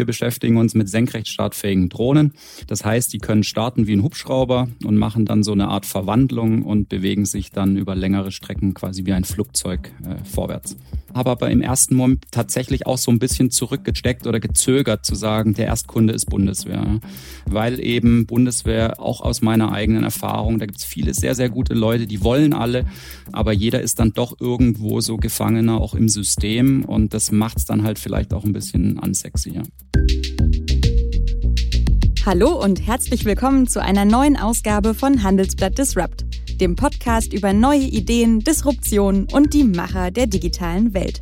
Wir beschäftigen uns mit senkrecht startfähigen Drohnen. Das heißt, die können starten wie ein Hubschrauber und machen dann so eine Art Verwandlung und bewegen sich dann über längere Strecken quasi wie ein Flugzeug äh, vorwärts. Habe aber im ersten Moment tatsächlich auch so ein bisschen zurückgesteckt oder gezögert zu sagen, der Erstkunde ist Bundeswehr. Weil eben Bundeswehr auch aus meiner eigenen Erfahrung, da gibt es viele sehr, sehr gute Leute, die wollen alle, aber jeder ist dann doch irgendwo so Gefangener auch im System und das macht es dann halt vielleicht auch ein bisschen unsexier. Hallo und herzlich willkommen zu einer neuen Ausgabe von Handelsblatt Disrupt, dem Podcast über neue Ideen, Disruption und die Macher der digitalen Welt.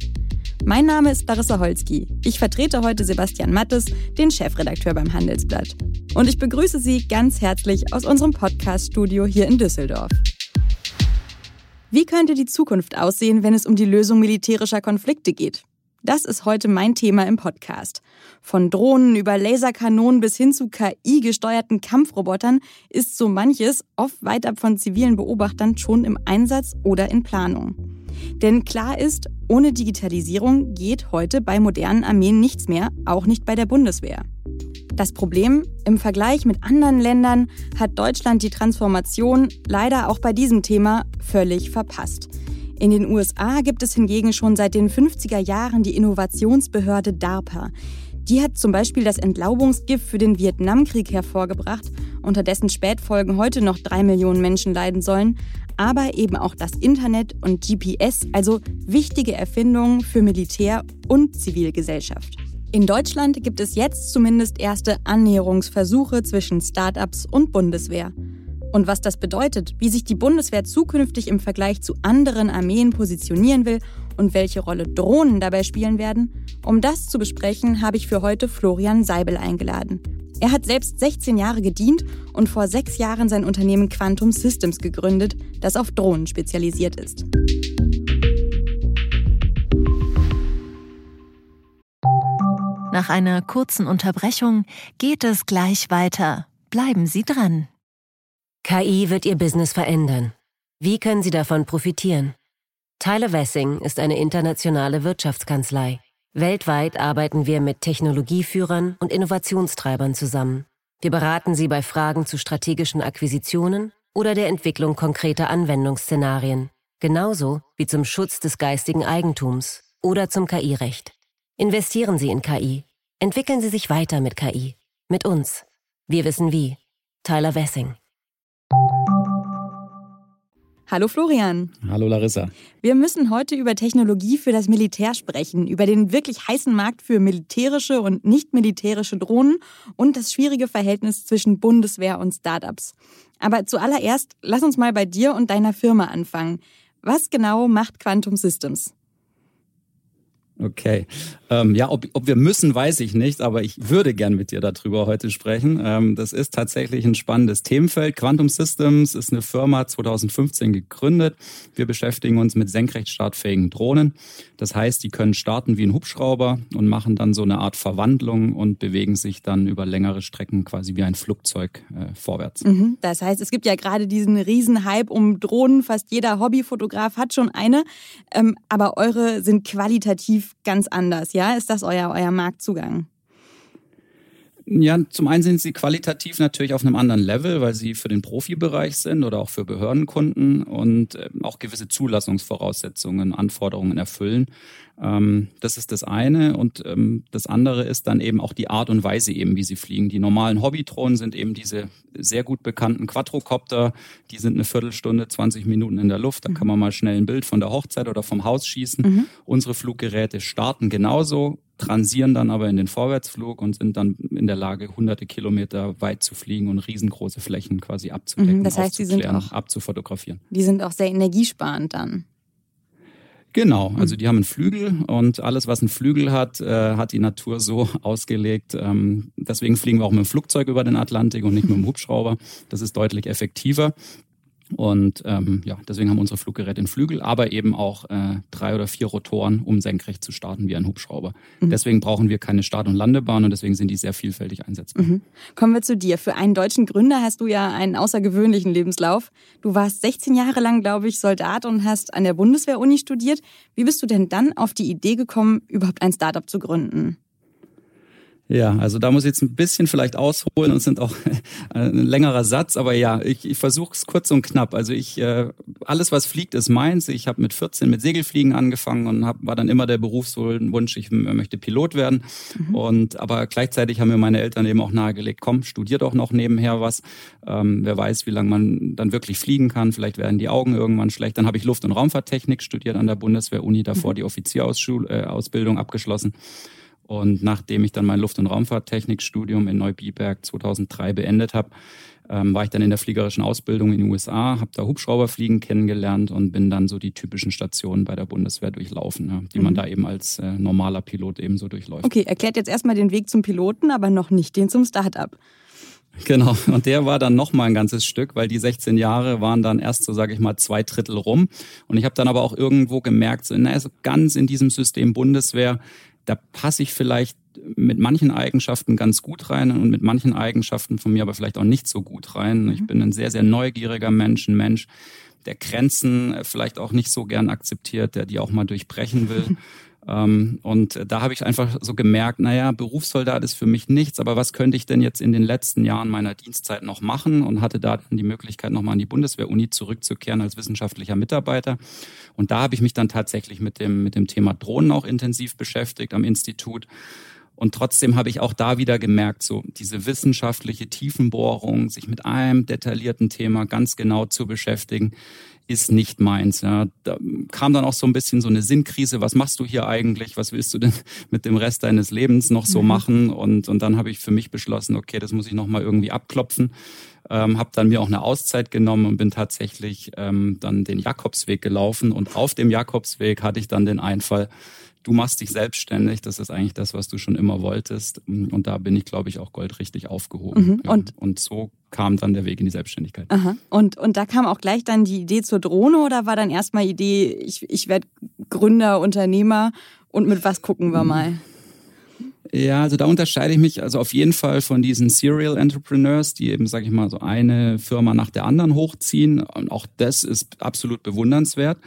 Mein Name ist Larissa Holzki. Ich vertrete heute Sebastian Mattes, den Chefredakteur beim Handelsblatt. Und ich begrüße Sie ganz herzlich aus unserem Podcast-Studio hier in Düsseldorf. Wie könnte die Zukunft aussehen, wenn es um die Lösung militärischer Konflikte geht? Das ist heute mein Thema im Podcast. Von Drohnen über Laserkanonen bis hin zu KI-gesteuerten Kampfrobotern ist so manches, oft weit ab von zivilen Beobachtern, schon im Einsatz oder in Planung. Denn klar ist, ohne Digitalisierung geht heute bei modernen Armeen nichts mehr, auch nicht bei der Bundeswehr. Das Problem, im Vergleich mit anderen Ländern hat Deutschland die Transformation leider auch bei diesem Thema völlig verpasst. In den USA gibt es hingegen schon seit den 50er Jahren die Innovationsbehörde DARPA. Die hat zum Beispiel das Entlaubungsgift für den Vietnamkrieg hervorgebracht, unter dessen Spätfolgen heute noch drei Millionen Menschen leiden sollen, aber eben auch das Internet und GPS, also wichtige Erfindungen für Militär und Zivilgesellschaft. In Deutschland gibt es jetzt zumindest erste Annäherungsversuche zwischen Start-ups und Bundeswehr. Und was das bedeutet, wie sich die Bundeswehr zukünftig im Vergleich zu anderen Armeen positionieren will und welche Rolle Drohnen dabei spielen werden, um das zu besprechen, habe ich für heute Florian Seibel eingeladen. Er hat selbst 16 Jahre gedient und vor sechs Jahren sein Unternehmen Quantum Systems gegründet, das auf Drohnen spezialisiert ist. Nach einer kurzen Unterbrechung geht es gleich weiter. Bleiben Sie dran. KI wird Ihr Business verändern. Wie können Sie davon profitieren? Tyler Wessing ist eine internationale Wirtschaftskanzlei. Weltweit arbeiten wir mit Technologieführern und Innovationstreibern zusammen. Wir beraten Sie bei Fragen zu strategischen Akquisitionen oder der Entwicklung konkreter Anwendungsszenarien, genauso wie zum Schutz des geistigen Eigentums oder zum KI-Recht. Investieren Sie in KI. Entwickeln Sie sich weiter mit KI. Mit uns. Wir wissen wie. Tyler Wessing. Hallo Florian. Hallo Larissa. Wir müssen heute über Technologie für das Militär sprechen, über den wirklich heißen Markt für militärische und nicht militärische Drohnen und das schwierige Verhältnis zwischen Bundeswehr und Startups. Aber zuallererst, lass uns mal bei dir und deiner Firma anfangen. Was genau macht Quantum Systems? Okay. Ähm, ja, ob, ob wir müssen, weiß ich nicht, aber ich würde gern mit dir darüber heute sprechen. Ähm, das ist tatsächlich ein spannendes Themenfeld. Quantum Systems ist eine Firma 2015 gegründet. Wir beschäftigen uns mit senkrecht startfähigen Drohnen. Das heißt, die können starten wie ein Hubschrauber und machen dann so eine Art Verwandlung und bewegen sich dann über längere Strecken quasi wie ein Flugzeug äh, vorwärts. Mhm. Das heißt, es gibt ja gerade diesen Riesenhype um Drohnen. Fast jeder Hobbyfotograf hat schon eine. Ähm, aber eure sind qualitativ ganz anders, ja? Ist das euer, euer Marktzugang? Ja, zum einen sind sie qualitativ natürlich auf einem anderen Level, weil sie für den Profibereich sind oder auch für Behördenkunden und ähm, auch gewisse Zulassungsvoraussetzungen, Anforderungen erfüllen. Ähm, das ist das eine. Und ähm, das andere ist dann eben auch die Art und Weise eben, wie sie fliegen. Die normalen Hobbydrohnen sind eben diese sehr gut bekannten Quadrocopter. Die sind eine Viertelstunde, 20 Minuten in der Luft. Da kann man mal schnell ein Bild von der Hochzeit oder vom Haus schießen. Mhm. Unsere Fluggeräte starten genauso transieren dann aber in den Vorwärtsflug und sind dann in der Lage, hunderte Kilometer weit zu fliegen und riesengroße Flächen quasi abzudecken, mhm, das heißt, die sind auch, abzufotografieren. Die sind auch sehr energiesparend dann. Genau, also die haben einen Flügel und alles, was einen Flügel hat, äh, hat die Natur so ausgelegt. Ähm, deswegen fliegen wir auch mit dem Flugzeug über den Atlantik und nicht mit dem Hubschrauber. Das ist deutlich effektiver. Und ähm, ja, deswegen haben unsere Fluggeräte einen Flügel, aber eben auch äh, drei oder vier Rotoren, um senkrecht zu starten wie ein Hubschrauber. Mhm. Deswegen brauchen wir keine Start- und Landebahn und deswegen sind die sehr vielfältig einsetzbar. Mhm. Kommen wir zu dir. Für einen deutschen Gründer hast du ja einen außergewöhnlichen Lebenslauf. Du warst 16 Jahre lang, glaube ich, Soldat und hast an der Bundeswehr-Uni studiert. Wie bist du denn dann auf die Idee gekommen, überhaupt ein Startup zu gründen? Ja, also da muss ich jetzt ein bisschen vielleicht ausholen und sind auch ein längerer Satz, aber ja, ich, ich versuche es kurz und knapp. Also ich äh, alles was fliegt ist meins. Ich habe mit 14 mit Segelfliegen angefangen und hab, war dann immer der Berufswunsch, ich möchte Pilot werden. Mhm. Und aber gleichzeitig haben mir meine Eltern eben auch nahegelegt, komm, studier doch noch nebenher was. Ähm, wer weiß, wie lange man dann wirklich fliegen kann. Vielleicht werden die Augen irgendwann schlecht. Dann habe ich Luft- und Raumfahrttechnik studiert an der Bundeswehr-Uni, davor mhm. die Offizierausbildung äh, abgeschlossen. Und nachdem ich dann mein Luft- und Raumfahrttechnikstudium in Neubiberg 2003 beendet habe, ähm, war ich dann in der fliegerischen Ausbildung in den USA, habe da Hubschrauberfliegen kennengelernt und bin dann so die typischen Stationen bei der Bundeswehr durchlaufen, ja, die mhm. man da eben als äh, normaler Pilot eben so durchläuft. Okay, erklärt jetzt erstmal den Weg zum Piloten, aber noch nicht den zum Start-up. Genau, und der war dann noch mal ein ganzes Stück, weil die 16 Jahre waren dann erst so, sage ich mal, zwei Drittel rum. Und ich habe dann aber auch irgendwo gemerkt, so, naja, so ganz in diesem System Bundeswehr da passe ich vielleicht mit manchen Eigenschaften ganz gut rein und mit manchen Eigenschaften von mir aber vielleicht auch nicht so gut rein. Ich mhm. bin ein sehr, sehr neugieriger Mensch, ein Mensch, der Grenzen vielleicht auch nicht so gern akzeptiert, der die auch mal durchbrechen will. Ähm, und da habe ich einfach so gemerkt, naja, Berufssoldat ist für mich nichts, aber was könnte ich denn jetzt in den letzten Jahren meiner Dienstzeit noch machen? Und hatte da dann die Möglichkeit, nochmal an die Bundeswehr-Uni zurückzukehren als wissenschaftlicher Mitarbeiter. Und da habe ich mich dann tatsächlich mit dem, mit dem Thema Drohnen auch intensiv beschäftigt am Institut. Und trotzdem habe ich auch da wieder gemerkt, so diese wissenschaftliche Tiefenbohrung, sich mit einem detaillierten Thema ganz genau zu beschäftigen, ist nicht meins. Ja. Da kam dann auch so ein bisschen so eine Sinnkrise. Was machst du hier eigentlich? Was willst du denn mit dem Rest deines Lebens noch so mhm. machen? Und, und dann habe ich für mich beschlossen, okay, das muss ich nochmal irgendwie abklopfen. Ähm, habe dann mir auch eine Auszeit genommen und bin tatsächlich ähm, dann den Jakobsweg gelaufen. Und auf dem Jakobsweg hatte ich dann den Einfall, du machst dich selbstständig, das ist eigentlich das, was du schon immer wolltest. Und da bin ich, glaube ich, auch goldrichtig aufgehoben. Mhm. Und, und so kam dann der Weg in die Selbstständigkeit. Aha. Und, und da kam auch gleich dann die Idee zur Drohne oder war dann erstmal Idee, ich, ich werde Gründer, Unternehmer und mit was gucken wir mal? Ja, also da unterscheide ich mich also auf jeden Fall von diesen Serial Entrepreneurs, die eben, sage ich mal, so eine Firma nach der anderen hochziehen. Und auch das ist absolut bewundernswert,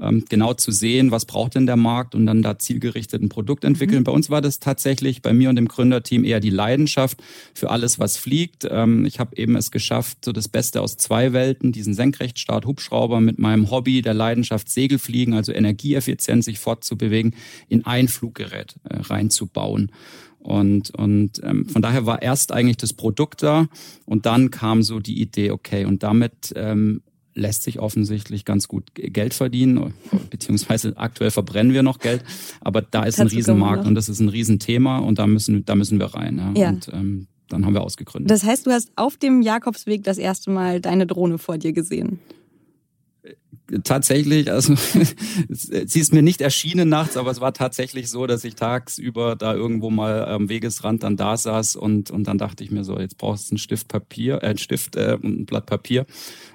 ähm, genau zu sehen, was braucht denn der Markt und dann da zielgerichtet ein Produkt entwickeln. Mhm. Bei uns war das tatsächlich bei mir und dem Gründerteam eher die Leidenschaft für alles, was fliegt. Ähm, ich habe eben es geschafft, so das Beste aus zwei Welten, diesen Senkrechtstart Hubschrauber mit meinem Hobby der Leidenschaft Segelfliegen, also Energieeffizienz sich fortzubewegen, in ein Fluggerät äh, reinzubauen. Und, und ähm, von daher war erst eigentlich das Produkt da und dann kam so die Idee, okay, und damit ähm, lässt sich offensichtlich ganz gut Geld verdienen, beziehungsweise aktuell verbrennen wir noch Geld, aber da ist ein Riesenmarkt und das ist ein Riesenthema und da müssen, da müssen wir rein. Ja. ja. Und ähm, dann haben wir ausgegründet. Das heißt, du hast auf dem Jakobsweg das erste Mal deine Drohne vor dir gesehen? Tatsächlich, also sie ist mir nicht erschienen nachts, aber es war tatsächlich so, dass ich tagsüber da irgendwo mal am Wegesrand dann da saß und, und dann dachte ich mir so, jetzt brauchst du einen Stift Papier, äh, einen Stift äh, und ein Blatt Papier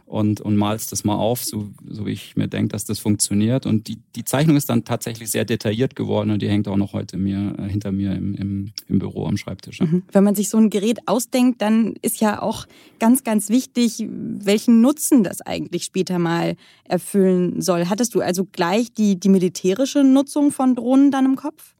und, und malst das mal auf, so, so wie ich mir denke, dass das funktioniert. Und die, die Zeichnung ist dann tatsächlich sehr detailliert geworden und die hängt auch noch heute mir, äh, hinter mir im, im, im Büro am Schreibtisch. Mhm. Wenn man sich so ein Gerät ausdenkt, dann ist ja auch ganz, ganz wichtig, welchen Nutzen das eigentlich später mal erfüllen soll. Hattest du also gleich die, die militärische Nutzung von Drohnen dann im Kopf?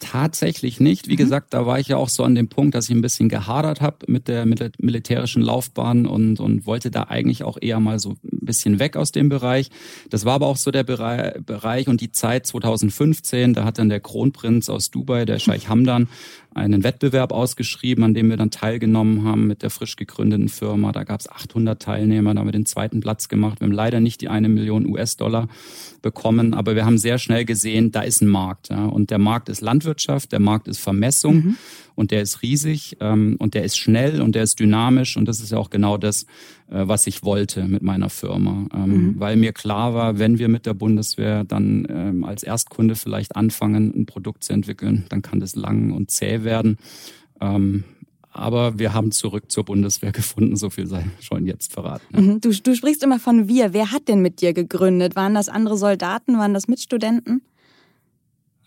Tatsächlich nicht. Wie mhm. gesagt, da war ich ja auch so an dem Punkt, dass ich ein bisschen gehadert habe mit der, der militärischen Laufbahn und, und wollte da eigentlich auch eher mal so ein bisschen weg aus dem Bereich. Das war aber auch so der Bereich und die Zeit 2015, da hat dann der Kronprinz aus Dubai, der Scheich Hamdan, einen Wettbewerb ausgeschrieben, an dem wir dann teilgenommen haben mit der frisch gegründeten Firma. Da gab es 800 Teilnehmer, da haben wir den zweiten Platz gemacht. Wir haben leider nicht die eine Million US-Dollar bekommen, aber wir haben sehr schnell gesehen, da ist ein Markt. Ja. Und der Markt ist Landwirtschaft, der Markt ist Vermessung. Mhm und der ist riesig ähm, und der ist schnell und der ist dynamisch und das ist ja auch genau das, äh, was ich wollte mit meiner Firma, ähm, mhm. weil mir klar war, wenn wir mit der Bundeswehr dann ähm, als Erstkunde vielleicht anfangen, ein Produkt zu entwickeln, dann kann das lang und zäh werden. Ähm, aber wir haben zurück zur Bundeswehr gefunden, so viel sei schon jetzt verraten. Ja. Mhm. Du, du sprichst immer von wir. Wer hat denn mit dir gegründet? Waren das andere Soldaten? Waren das Mitstudenten?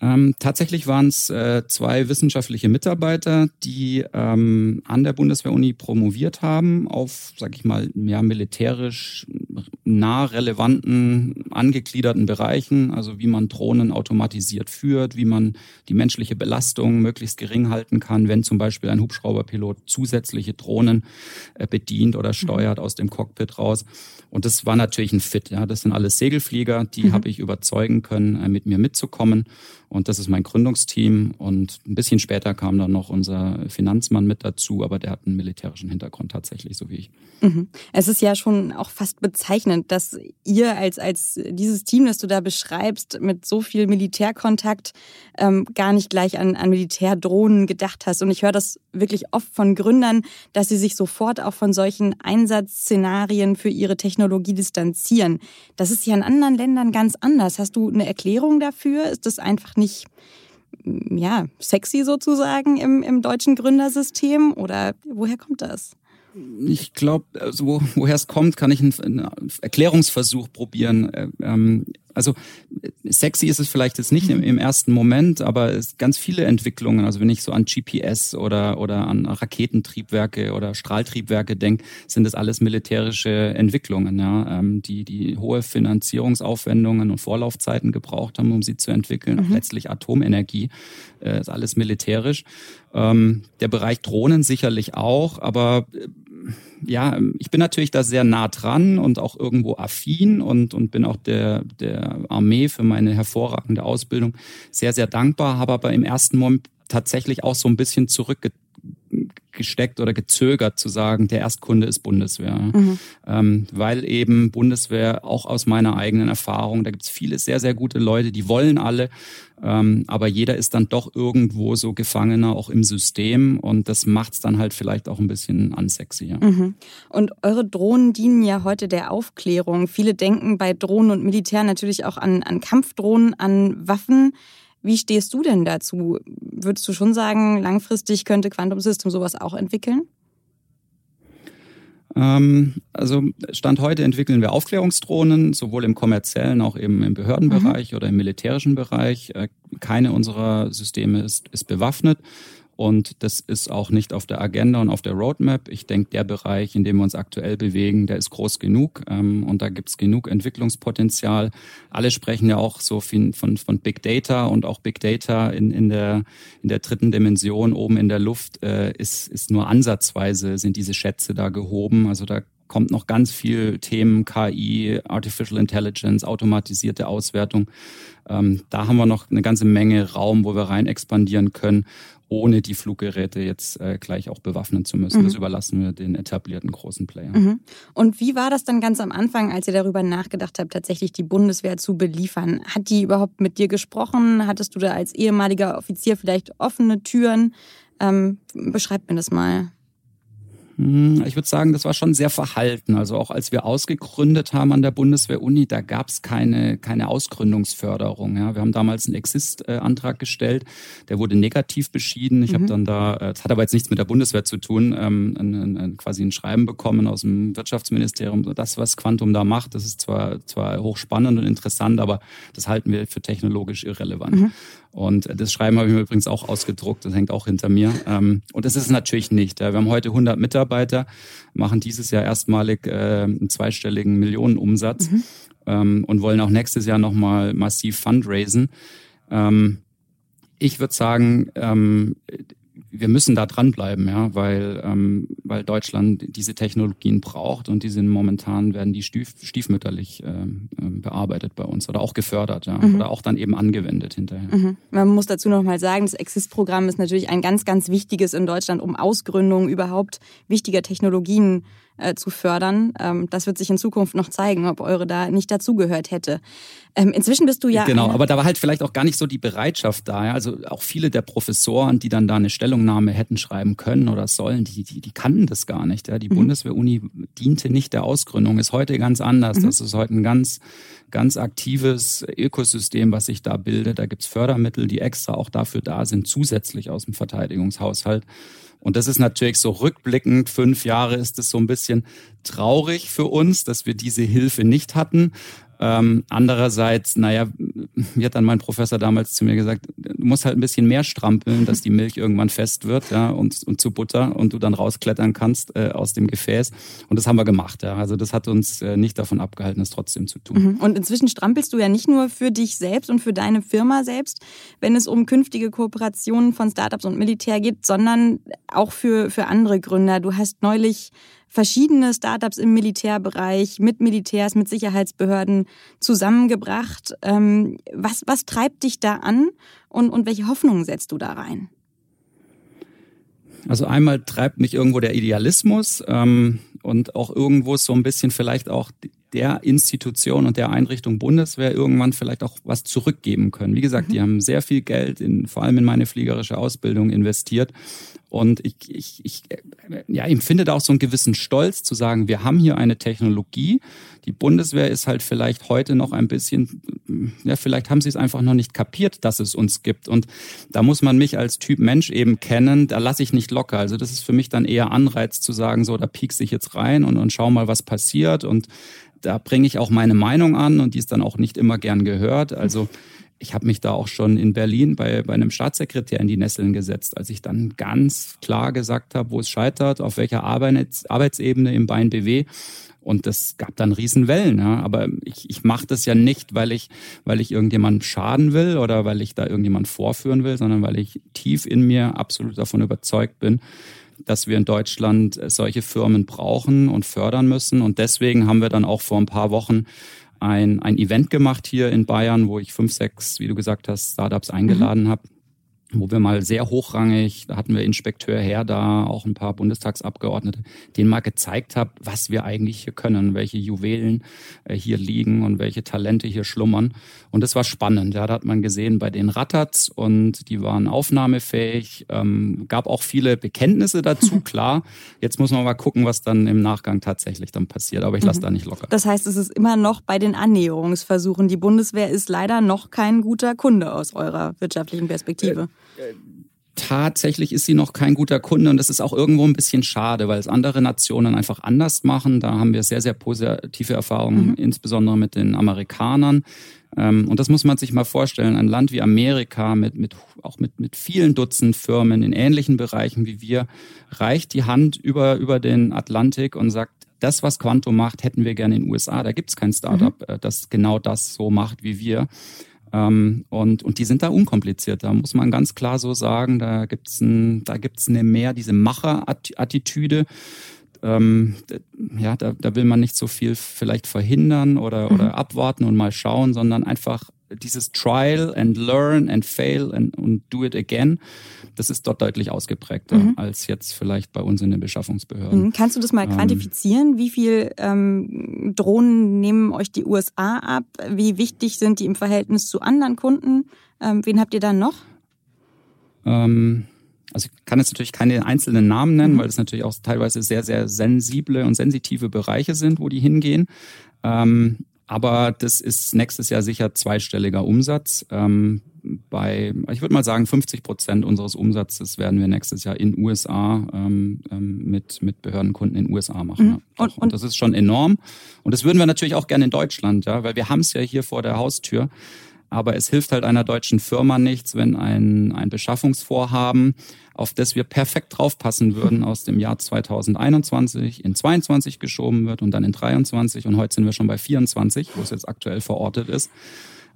Ähm, tatsächlich waren es äh, zwei wissenschaftliche Mitarbeiter, die ähm, an der Bundeswehr-Uni promoviert haben auf, sag ich mal, ja, militärisch nah relevanten, angegliederten Bereichen, also wie man Drohnen automatisiert führt, wie man die menschliche Belastung möglichst gering halten kann, wenn zum Beispiel ein Hubschrauberpilot zusätzliche Drohnen äh, bedient oder steuert aus dem Cockpit raus. Und das war natürlich ein Fit. Ja, das sind alles Segelflieger, die mhm. habe ich überzeugen können, äh, mit mir mitzukommen. Und das ist mein Gründungsteam. Und ein bisschen später kam dann noch unser Finanzmann mit dazu, aber der hat einen militärischen Hintergrund tatsächlich, so wie ich. Mhm. Es ist ja schon auch fast bezeichnend, dass ihr als, als dieses Team, das du da beschreibst, mit so viel Militärkontakt ähm, gar nicht gleich an, an Militärdrohnen gedacht hast. Und ich höre das wirklich oft von Gründern, dass sie sich sofort auch von solchen Einsatzszenarien für ihre Technologie distanzieren. Das ist ja in anderen Ländern ganz anders. Hast du eine Erklärung dafür? Ist das einfach nicht ja, sexy sozusagen im, im deutschen Gründersystem oder woher kommt das? Ich glaube, also wo, woher es kommt, kann ich einen, einen Erklärungsversuch probieren. Ähm, also sexy ist es vielleicht jetzt nicht im, im, ersten Moment, aber es ganz viele Entwicklungen. Also wenn ich so an GPS oder oder an Raketentriebwerke oder Strahltriebwerke denke, sind das alles militärische Entwicklungen, ja, ähm, die die hohe Finanzierungsaufwendungen und Vorlaufzeiten gebraucht haben, um sie zu entwickeln. Mhm. Letztlich Atomenergie äh, ist alles militärisch. Ähm, der Bereich Drohnen sicherlich auch, aber äh, ja, ich bin natürlich da sehr nah dran und auch irgendwo affin und, und bin auch der, der Armee für meine hervorragende Ausbildung sehr, sehr dankbar, habe aber im ersten Moment tatsächlich auch so ein bisschen zurückgesteckt oder gezögert zu sagen, der Erstkunde ist Bundeswehr. Mhm. Ähm, weil eben Bundeswehr auch aus meiner eigenen Erfahrung, da gibt es viele sehr, sehr gute Leute, die wollen alle, ähm, aber jeder ist dann doch irgendwo so Gefangener auch im System und das macht es dann halt vielleicht auch ein bisschen unsexier. Mhm. Und eure Drohnen dienen ja heute der Aufklärung. Viele denken bei Drohnen und Militär natürlich auch an, an Kampfdrohnen, an Waffen. Wie stehst du denn dazu? Würdest du schon sagen, langfristig könnte Quantum System sowas auch entwickeln? Ähm, also Stand heute entwickeln wir Aufklärungsdrohnen, sowohl im kommerziellen, auch eben im Behördenbereich mhm. oder im militärischen Bereich. Äh, keine unserer Systeme ist, ist bewaffnet. Und das ist auch nicht auf der Agenda und auf der Roadmap. Ich denke, der Bereich, in dem wir uns aktuell bewegen, der ist groß genug ähm, und da gibt es genug Entwicklungspotenzial. Alle sprechen ja auch so von, von Big Data und auch Big Data in, in, der, in der dritten Dimension oben in der Luft äh, ist, ist nur ansatzweise, sind diese Schätze da gehoben. Also da kommt noch ganz viel Themen KI, Artificial Intelligence, automatisierte Auswertung. Ähm, da haben wir noch eine ganze Menge Raum, wo wir rein expandieren können ohne die Fluggeräte jetzt äh, gleich auch bewaffnen zu müssen. Mhm. Das überlassen wir den etablierten großen Playern. Mhm. Und wie war das dann ganz am Anfang, als ihr darüber nachgedacht habt, tatsächlich die Bundeswehr zu beliefern? Hat die überhaupt mit dir gesprochen? Hattest du da als ehemaliger Offizier vielleicht offene Türen? Ähm, beschreib mir das mal. Hm, ich würde sagen, das war schon sehr verhalten. Also auch als wir ausgegründet haben an der Bundeswehr-Uni, da gab es keine, keine Ausgründungsförderung. Ja. Wir haben damals einen Exist-Antrag gestellt, der wurde negativ beschieden. Ich mhm. habe dann da, äh, das hat aber jetzt nichts mit der Bundeswehr zu tun, ähm, ein, ein, ein, quasi ein Schreiben bekommen aus dem Wirtschaftsministerium. Das, was Quantum da macht, das ist zwar, zwar hochspannend und interessant, aber das halten wir für technologisch irrelevant. Mhm. Und das Schreiben habe ich mir übrigens auch ausgedruckt, das hängt auch hinter mir. Ähm, und das ist es natürlich nicht. Wir haben heute 100 Mitarbeiter, machen dieses Jahr erstmalig äh, einen zweistelligen Millionenumsatz mhm. Ähm, und wollen auch nächstes Jahr nochmal massiv fundraisen. Ähm, ich würde sagen, wir müssen da dranbleiben, ja, weil, ähm, weil Deutschland diese Technologien braucht und die sind momentan, werden die stief, stiefmütterlich ähm, ähm, bearbeitet bei uns oder auch gefördert, ja, mhm. oder auch dann eben angewendet hinterher. Mhm. Man muss dazu nochmal sagen, das Exist-Programm ist natürlich ein ganz, ganz wichtiges in Deutschland, um Ausgründungen überhaupt wichtiger Technologien äh, zu fördern. Ähm, das wird sich in Zukunft noch zeigen, ob eure da nicht dazugehört hätte. Ähm, inzwischen bist du ja. Genau, aber da war halt vielleicht auch gar nicht so die Bereitschaft da. Ja? Also auch viele der Professoren, die dann da eine Stellungnahme hätten schreiben können oder sollen, die, die, die kannten das gar nicht. Ja? Die mhm. Bundeswehr-Uni diente nicht der Ausgründung, ist heute ganz anders. Mhm. Das ist heute ein ganz, ganz aktives Ökosystem, was sich da bildet. Da gibt's Fördermittel, die extra auch dafür da sind, zusätzlich aus dem Verteidigungshaushalt. Und das ist natürlich so rückblickend, fünf Jahre ist es so ein bisschen traurig für uns, dass wir diese Hilfe nicht hatten. Ähm, andererseits, naja, wie hat dann mein Professor damals zu mir gesagt, du musst halt ein bisschen mehr strampeln, dass die Milch irgendwann fest wird ja, und, und zu Butter und du dann rausklettern kannst äh, aus dem Gefäß. Und das haben wir gemacht. Ja. Also das hat uns äh, nicht davon abgehalten, es trotzdem zu tun. Mhm. Und inzwischen strampelst du ja nicht nur für dich selbst und für deine Firma selbst, wenn es um künftige Kooperationen von Startups und Militär geht, sondern auch für, für andere Gründer. Du hast neulich verschiedene Startups im Militärbereich mit Militärs, mit Sicherheitsbehörden zusammengebracht. Ähm, was, was treibt dich da an und, und welche Hoffnungen setzt du da rein? Also einmal treibt mich irgendwo der Idealismus ähm, und auch irgendwo so ein bisschen vielleicht auch der Institution und der Einrichtung Bundeswehr irgendwann vielleicht auch was zurückgeben können. Wie gesagt, die mhm. haben sehr viel Geld in, vor allem in meine fliegerische Ausbildung investiert und ich, ich, ich ja, empfinde da auch so einen gewissen Stolz zu sagen, wir haben hier eine Technologie. Die Bundeswehr ist halt vielleicht heute noch ein bisschen, ja, vielleicht haben sie es einfach noch nicht kapiert, dass es uns gibt. Und da muss man mich als Typ Mensch eben kennen. Da lasse ich nicht locker. Also das ist für mich dann eher Anreiz zu sagen, so, da piekst ich jetzt rein und, und schau mal, was passiert. Und da bringe ich auch meine Meinung an und die ist dann auch nicht immer gern gehört. Also ich habe mich da auch schon in Berlin bei, bei einem Staatssekretär in die Nesseln gesetzt, als ich dann ganz klar gesagt habe, wo es scheitert, auf welcher Arbeits Arbeitsebene im Bein BW. Und das gab dann Riesenwellen. Ja. Aber ich, ich mache das ja nicht, weil ich, weil ich irgendjemand schaden will oder weil ich da irgendjemand vorführen will, sondern weil ich tief in mir absolut davon überzeugt bin, dass wir in Deutschland solche Firmen brauchen und fördern müssen. Und deswegen haben wir dann auch vor ein paar Wochen ein, ein Event gemacht hier in Bayern, wo ich fünf, sechs, wie du gesagt hast, Startups eingeladen mhm. habe wo wir mal sehr hochrangig, da hatten wir Inspekteur Herr da, auch ein paar Bundestagsabgeordnete, denen mal gezeigt habe, was wir eigentlich hier können, welche Juwelen äh, hier liegen und welche Talente hier schlummern. Und das war spannend. Ja, da hat man gesehen bei den Rattats und die waren aufnahmefähig, ähm, gab auch viele Bekenntnisse dazu, klar. Jetzt muss man mal gucken, was dann im Nachgang tatsächlich dann passiert. Aber ich lasse mhm. da nicht locker. Das heißt, es ist immer noch bei den Annäherungsversuchen. Die Bundeswehr ist leider noch kein guter Kunde aus eurer wirtschaftlichen Perspektive. Äh, tatsächlich ist sie noch kein guter Kunde und das ist auch irgendwo ein bisschen schade, weil es andere Nationen einfach anders machen. Da haben wir sehr, sehr positive Erfahrungen, mhm. insbesondere mit den Amerikanern. Ähm, und das muss man sich mal vorstellen. Ein Land wie Amerika mit, mit, auch mit, mit vielen Dutzend Firmen in ähnlichen Bereichen wie wir reicht die Hand über, über den Atlantik und sagt, das, was Quantum macht, hätten wir gerne in den USA. Da gibt es kein Startup, mhm. Äh, das genau das so macht wie wir. Ähm, und, und die sind da unkompliziert. Da muss man ganz klar so sagen, da gibt's ein, da gibt's eine mehr diese Macherattitüde. Ähm, ja, da, da will man nicht so viel vielleicht verhindern oder, mhm. oder abwarten und mal schauen, sondern einfach dieses Trial and Learn and Fail and, und Do it again, das ist dort deutlich ausgeprägter mhm. als jetzt vielleicht bei uns in den Beschaffungsbehörden. Mhm. Kannst du das mal ähm, quantifizieren? Wie viel ähm, Drohnen nehmen euch die USA ab? Wie wichtig sind die im Verhältnis zu anderen Kunden? Ähm, wen habt ihr da noch? Ähm, also ich kann jetzt natürlich keine einzelnen Namen nennen, mhm. weil es natürlich auch teilweise sehr, sehr sensible und sensitive Bereiche sind, wo die hingehen. Ähm, aber das ist nächstes Jahr sicher zweistelliger Umsatz. Ähm, bei, ich würde mal sagen, 50 Prozent unseres Umsatzes werden wir nächstes Jahr in USA ähm, ähm, mit, mit Behördenkunden in USA machen. Mhm. Ja. Und, und, das ist schon enorm. Und das würden wir natürlich auch gerne in Deutschland, ja, weil wir haben es ja hier vor der Haustür. Aber es hilft halt einer deutschen Firma nichts, wenn ein, ein Beschaffungsvorhaben, auf das wir perfekt draufpassen würden, aus dem Jahr 2021 in 22 geschoben wird und dann in 23 und heute sind wir schon bei 24, wo es jetzt aktuell verortet ist.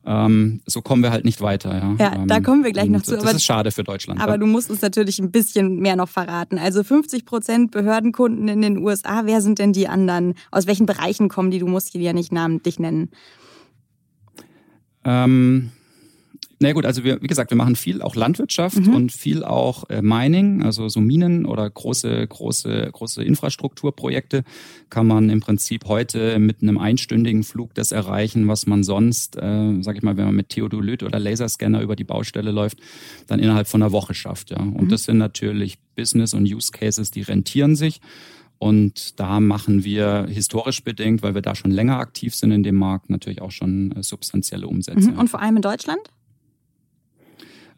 Ähm, so kommen wir halt nicht weiter. Ja, ja ähm, da kommen wir gleich noch zu. Das ist schade für Deutschland. Aber ja. du musst uns natürlich ein bisschen mehr noch verraten. Also 50 Prozent Behördenkunden in den USA. Wer sind denn die anderen? Aus welchen Bereichen kommen die? Du musst die ja nicht namentlich nennen. Ähm, na gut, also wir, wie gesagt, wir machen viel auch Landwirtschaft mhm. und viel auch äh, Mining, also so Minen oder große, große, große Infrastrukturprojekte kann man im Prinzip heute mit einem einstündigen Flug das erreichen, was man sonst, äh, sag ich mal, wenn man mit Theodolyt oder Laserscanner über die Baustelle läuft, dann innerhalb von einer Woche schafft. Ja. Und mhm. das sind natürlich Business und Use Cases, die rentieren sich. Und da machen wir historisch bedingt, weil wir da schon länger aktiv sind in dem Markt, natürlich auch schon äh, substanzielle Umsätze. Mhm. Und vor allem in Deutschland?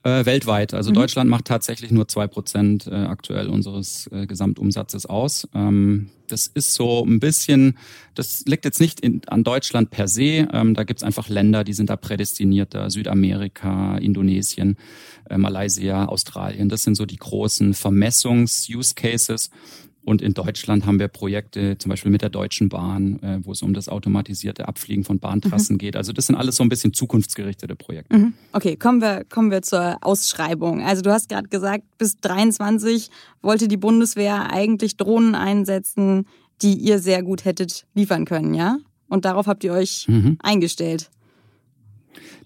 Äh, weltweit. Also mhm. Deutschland macht tatsächlich nur zwei Prozent äh, aktuell unseres äh, Gesamtumsatzes aus. Ähm, das ist so ein bisschen, das liegt jetzt nicht in, an Deutschland per se. Ähm, da gibt's einfach Länder, die sind da prädestinierter. Südamerika, Indonesien, äh, Malaysia, Australien. Das sind so die großen Vermessungs-Use-Cases. Und in Deutschland haben wir Projekte, zum Beispiel mit der Deutschen Bahn, äh, wo es um das automatisierte Abfliegen von Bahntrassen mhm. geht. Also das sind alles so ein bisschen zukunftsgerichtete Projekte. Mhm. Okay, kommen wir, kommen wir zur Ausschreibung. Also du hast gerade gesagt, bis 23 wollte die Bundeswehr eigentlich Drohnen einsetzen, die ihr sehr gut hättet liefern können, ja? Und darauf habt ihr euch mhm. eingestellt.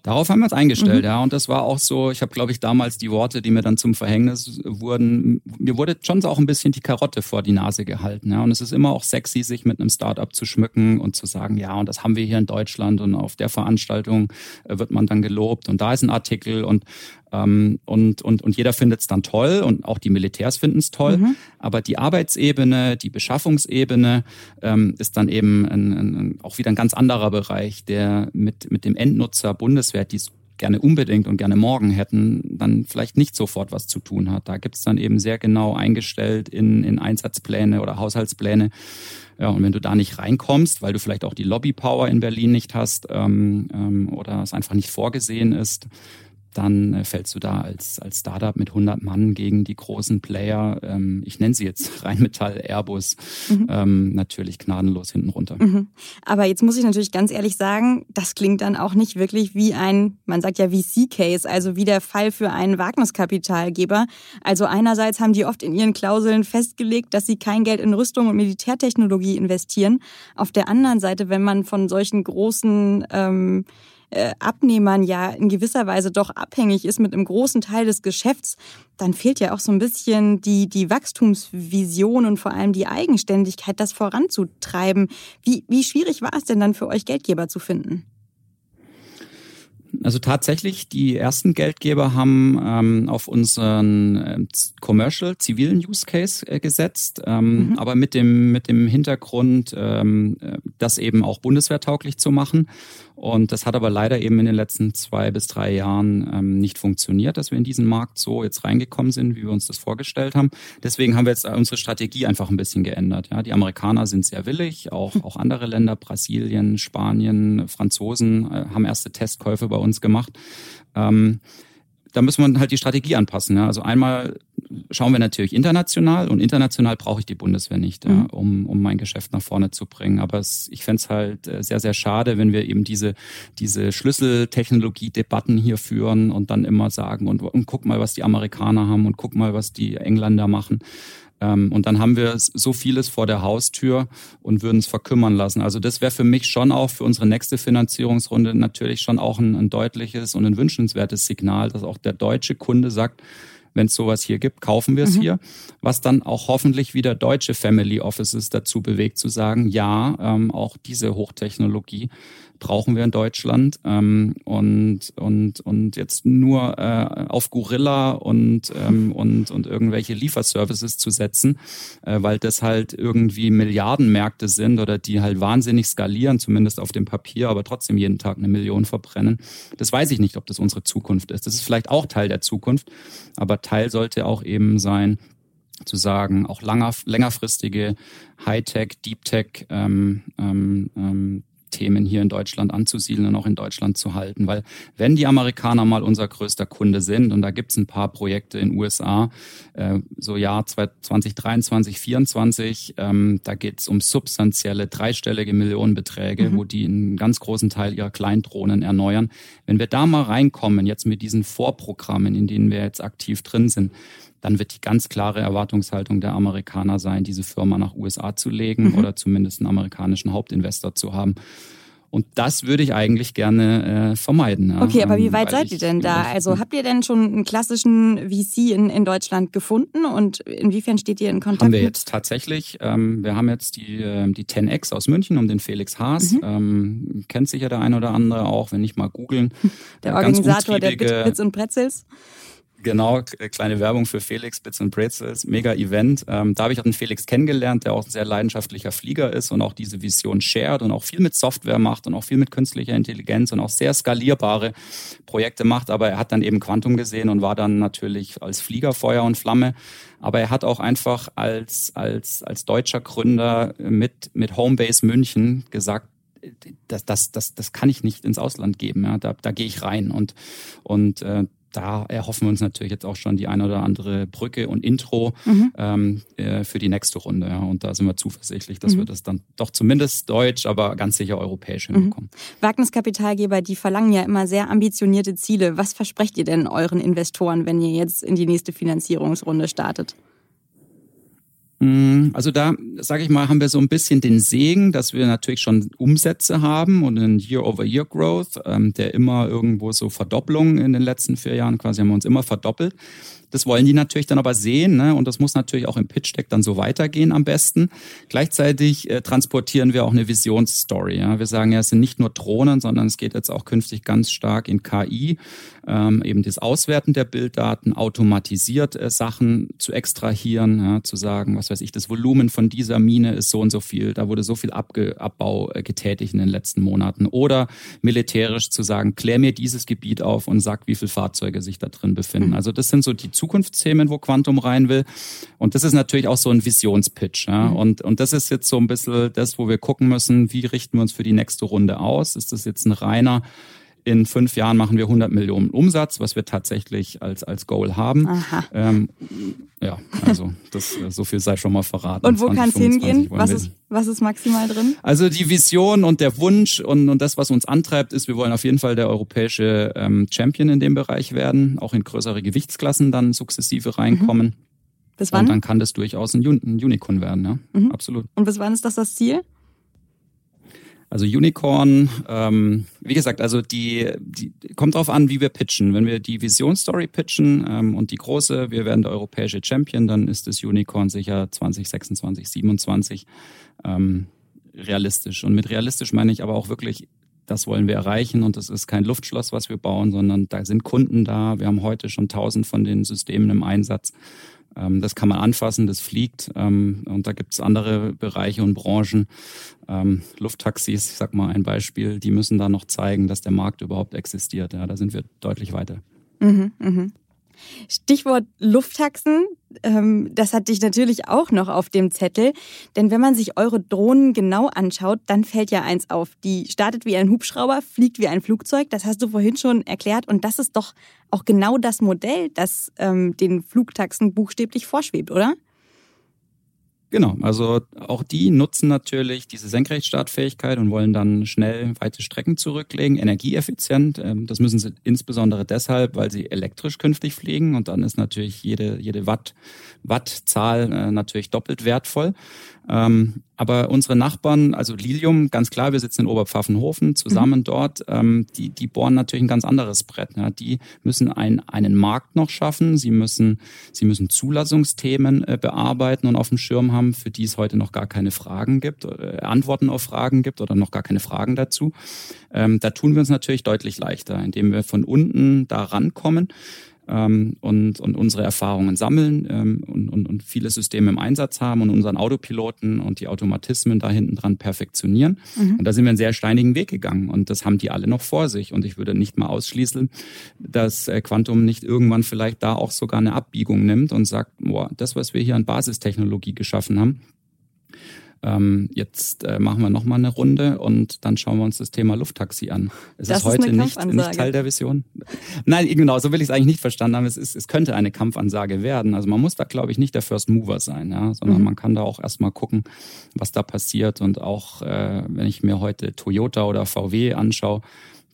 Darauf haben wir uns eingestellt, mhm. ja. Und das war auch so, ich habe, glaube ich, damals die Worte, die mir dann zum Verhängnis wurden, mir wurde schon so auch ein bisschen die Karotte vor die Nase gehalten. Ja. Und es ist immer auch sexy, sich mit einem Startup zu schmücken und zu sagen, ja, und das haben wir hier in Deutschland und auf der Veranstaltung äh, wird man dann gelobt und da ist ein Artikel und ähm, und, und, und jeder findet es dann toll und auch die Militärs finden es toll. Mhm. Aber die Arbeitsebene, die Beschaffungsebene ähm, ist dann eben ein, ein, auch wieder ein ganz anderer Bereich, der mit, mit dem Endnutzer Bundeswehr, die es gerne unbedingt und gerne morgen hätten, dann vielleicht nicht sofort was zu tun hat. Da gibt es dann eben sehr genau eingestellt in, in Einsatzpläne oder Haushaltspläne. Ja, und wenn du da nicht reinkommst, weil du vielleicht auch die Lobbypower in Berlin nicht hast ähm, ähm, oder es einfach nicht vorgesehen ist, dann äh, fällst du da als, als Startup mit 100 Mann gegen die großen Player, ähm, ich nenne sie jetzt Rheinmetall, Airbus, mhm. ähm, natürlich gnadenlos hinten runter. Mhm. Aber jetzt muss ich natürlich ganz ehrlich sagen, das klingt dann auch nicht wirklich wie ein, man sagt ja VC-Case, also wie der Fall für einen Wagniskapitalgeber. Also einerseits haben die oft in ihren Klauseln festgelegt, dass sie kein Geld in Rüstung und Militärtechnologie investieren. Auf der anderen Seite, wenn man von solchen großen ähm, äh, Abnehmern ja in gewisser Weise doch abhängig ist mit einem großen Teil des Geschäfts, dann fehlt ja auch so ein bisschen die, die Wachstumsvision und vor allem die Eigenständigkeit, das voranzutreiben. Wie, wie schwierig war es denn dann für euch, Geldgeber zu finden? Also tatsächlich, die ersten Geldgeber haben ähm, auf unseren äh, Commercial, zivilen Use Case äh, gesetzt, ähm, mhm. aber mit dem, mit dem Hintergrund, ähm, äh, das eben auch bundeswehrtauglich zu machen. Und das hat aber leider eben in den letzten zwei bis drei Jahren ähm, nicht funktioniert, dass wir in diesen Markt so jetzt reingekommen sind, wie wir uns das vorgestellt haben. Deswegen haben wir jetzt unsere Strategie einfach ein bisschen geändert. Ja, die Amerikaner sind sehr willig, auch, auch andere Länder, Brasilien, Spanien, Franzosen äh, haben erste Testkäufe bei uns gemacht. Ähm, da müssen wir halt die Strategie anpassen. Ja. Also einmal schauen wir natürlich international und international brauche ich die Bundeswehr nicht, mhm. ja, um, um mein Geschäft nach vorne zu bringen. Aber es, ich fände es halt äh, sehr, sehr schade, wenn wir eben diese, diese Schlüsseltechnologie-Debatten hier führen und dann immer sagen, und, und guck mal, was die Amerikaner haben und guck mal, was die Engländer machen. Ähm, und dann haben wir so vieles vor der Haustür und würden es verkümmern lassen. Also das wäre für mich schon auch für unsere nächste Finanzierungsrunde natürlich schon auch ein, ein deutliches und ein wünschenswertes Signal, dass auch der deutsche Kunde sagt, wenn es sowas hier gibt, kaufen wir es mhm. hier. Was dann auch hoffentlich wieder deutsche Family Offices dazu bewegt zu sagen, ja, ähm, auch diese Hochtechnologie brauchen wir in Deutschland ähm, und, und, und jetzt nur äh, auf Gorilla und, ähm, und, und irgendwelche Lieferservices zu setzen, äh, weil das halt irgendwie Milliardenmärkte sind oder die halt wahnsinnig skalieren, zumindest auf dem Papier, aber trotzdem jeden Tag eine Million verbrennen. Das weiß ich nicht, ob das unsere Zukunft ist. Das ist vielleicht auch Teil der Zukunft, aber Teil sollte auch eben sein, zu sagen, auch langer, längerfristige Hightech, Deep-Tech ähm, ähm, ähm, Themen hier in Deutschland anzusiedeln und auch in Deutschland zu halten. Weil wenn die Amerikaner mal unser größter Kunde sind, und da gibt es ein paar Projekte in USA, äh, so Jahr 2023, 2024, ähm, da geht es um substanzielle dreistellige Millionenbeträge, mhm. wo die einen ganz großen Teil ihrer Kleindrohnen erneuern. Wenn wir da mal reinkommen, jetzt mit diesen Vorprogrammen, in denen wir jetzt aktiv drin sind, dann wird die ganz klare Erwartungshaltung der Amerikaner sein, diese Firma nach USA zu legen mhm. oder zumindest einen amerikanischen Hauptinvestor zu haben. Und das würde ich eigentlich gerne äh, vermeiden. Ja. Okay, aber wie ähm, weit seid ihr denn da? Also habt ihr denn schon einen klassischen VC in, in Deutschland gefunden und inwiefern steht ihr in Kontakt? Haben wir jetzt tatsächlich. Ähm, wir haben jetzt die, äh, die 10X aus München um den Felix Haas. Mhm. Ähm, kennt sicher der eine oder andere auch, wenn nicht mal googeln. Der Organisator der Bit Bits und Pretzels. Genau, kleine Werbung für Felix Bits and Pretzels, mega Event. Ähm, da habe ich auch einen Felix kennengelernt, der auch ein sehr leidenschaftlicher Flieger ist und auch diese Vision shared und auch viel mit Software macht und auch viel mit künstlicher Intelligenz und auch sehr skalierbare Projekte macht. Aber er hat dann eben Quantum gesehen und war dann natürlich als Flieger Feuer und Flamme. Aber er hat auch einfach als, als, als deutscher Gründer mit, mit Homebase München gesagt, das, das, das, das kann ich nicht ins Ausland geben. Ja, da, da gehe ich rein und und äh, da erhoffen wir uns natürlich jetzt auch schon die eine oder andere Brücke und Intro mhm. ähm, äh, für die nächste Runde. Ja. Und da sind wir zuversichtlich, dass mhm. wir das dann doch zumindest deutsch, aber ganz sicher europäisch mhm. hinbekommen. Wagniskapitalgeber, die verlangen ja immer sehr ambitionierte Ziele. Was versprecht ihr denn euren Investoren, wenn ihr jetzt in die nächste Finanzierungsrunde startet? Mm, also da, sage ich mal, haben wir so ein bisschen den Segen, dass wir natürlich schon Umsätze haben und einen Year-over-Year-Growth, ähm, der immer irgendwo so Verdopplung in den letzten vier Jahren quasi haben wir uns immer verdoppelt. Das wollen die natürlich dann aber sehen ne? und das muss natürlich auch im Pitch-Deck dann so weitergehen am besten. Gleichzeitig äh, transportieren wir auch eine Visionsstory. Ja? Wir sagen ja, es sind nicht nur Drohnen, sondern es geht jetzt auch künftig ganz stark in KI, ähm, eben das Auswerten der Bilddaten, automatisiert äh, Sachen zu extrahieren, ja? zu sagen, was weiß ich, das Volumen von dieser Mine ist so und so viel, da wurde so viel Abge Abbau äh, getätigt in den letzten Monaten. Oder militärisch zu sagen, klär mir dieses Gebiet auf und sag, wie viele Fahrzeuge sich da drin befinden. Mhm. Also das sind so die Zukunftsthemen, wo Quantum rein will. Und das ist natürlich auch so ein Visionspitch. Ja? Mhm. Und, und das ist jetzt so ein bisschen das, wo wir gucken müssen, wie richten wir uns für die nächste Runde aus? Ist das jetzt ein reiner in fünf Jahren machen wir 100 Millionen Umsatz, was wir tatsächlich als, als Goal haben. Aha. Ähm, ja, also das, so viel sei schon mal verraten. Und wo kann es hingehen? Was ist, was ist maximal drin? Also die Vision und der Wunsch und, und das, was uns antreibt, ist, wir wollen auf jeden Fall der europäische ähm, Champion in dem Bereich werden, auch in größere Gewichtsklassen dann sukzessive reinkommen. Mhm. Bis wann? Und dann kann das durchaus ein, ein Unicorn werden, ja, mhm. absolut. Und bis wann ist das das Ziel? Also Unicorn, ähm, wie gesagt, also die, die kommt drauf an, wie wir pitchen. Wenn wir die Visionsstory pitchen ähm, und die große, wir werden der europäische Champion, dann ist das Unicorn sicher 2026, 27 ähm, realistisch. Und mit realistisch meine ich aber auch wirklich, das wollen wir erreichen und das ist kein Luftschloss, was wir bauen, sondern da sind Kunden da. Wir haben heute schon tausend von den Systemen im Einsatz. Ähm, das kann man anfassen, das fliegt. Ähm, und da gibt es andere Bereiche und Branchen. Ähm, Lufttaxis, ich sag mal ein Beispiel, die müssen da noch zeigen, dass der Markt überhaupt existiert. Ja, da sind wir deutlich weiter. Mhm, mh. Stichwort Lufttaxen, ähm, das hatte ich natürlich auch noch auf dem Zettel. Denn wenn man sich eure Drohnen genau anschaut, dann fällt ja eins auf. Die startet wie ein Hubschrauber, fliegt wie ein Flugzeug. Das hast du vorhin schon erklärt. Und das ist doch auch genau das Modell, das ähm, den Flugtaxen buchstäblich vorschwebt, oder? Genau, also auch die nutzen natürlich diese Senkrechtstartfähigkeit und wollen dann schnell weite Strecken zurücklegen, energieeffizient. Ähm, das müssen sie insbesondere deshalb, weil sie elektrisch künftig fliegen und dann ist natürlich jede, jede Watt, Wattzahl äh, natürlich doppelt wertvoll. Aber unsere Nachbarn, also Lilium, ganz klar, wir sitzen in Oberpfaffenhofen zusammen mhm. dort, ähm, die, die bohren natürlich ein ganz anderes Brett. Ja. Die müssen ein, einen Markt noch schaffen, sie müssen, sie müssen Zulassungsthemen äh, bearbeiten und auf dem Schirm haben, für die es heute noch gar keine Fragen gibt, äh, Antworten auf Fragen gibt oder noch gar keine Fragen dazu. Ähm, da tun wir uns natürlich deutlich leichter, indem wir von unten da rankommen ähm, und, und unsere Erfahrungen sammeln ähm, und, und, und viele Systeme im Einsatz haben und unseren Autopiloten und die Automatismen da hinten dran perfektionieren. Mhm. Und da sind wir einen sehr steinigen Weg gegangen und das haben die alle noch vor sich. Und ich würde nicht mal ausschließen, dass äh, Quantum nicht irgendwann vielleicht da auch sogar eine Abbiegung nimmt und sagt, boah, das, was wir hier an Basistechnologie geschaffen haben, ähm, jetzt äh, machen wir nochmal eine Runde und dann schauen wir uns das Thema Lufttaxi an. Es das ist heute nicht, nicht Teil der Vision. Nein, genau, so will ich es eigentlich nicht verstanden haben. Es, ist, es könnte eine Kampfansage werden. Also man muss da, glaube ich, nicht der First Mover sein, ja, sondern mhm. man kann da auch erstmal gucken, was da passiert. Und auch, äh, wenn ich mir heute Toyota oder VW anschaue,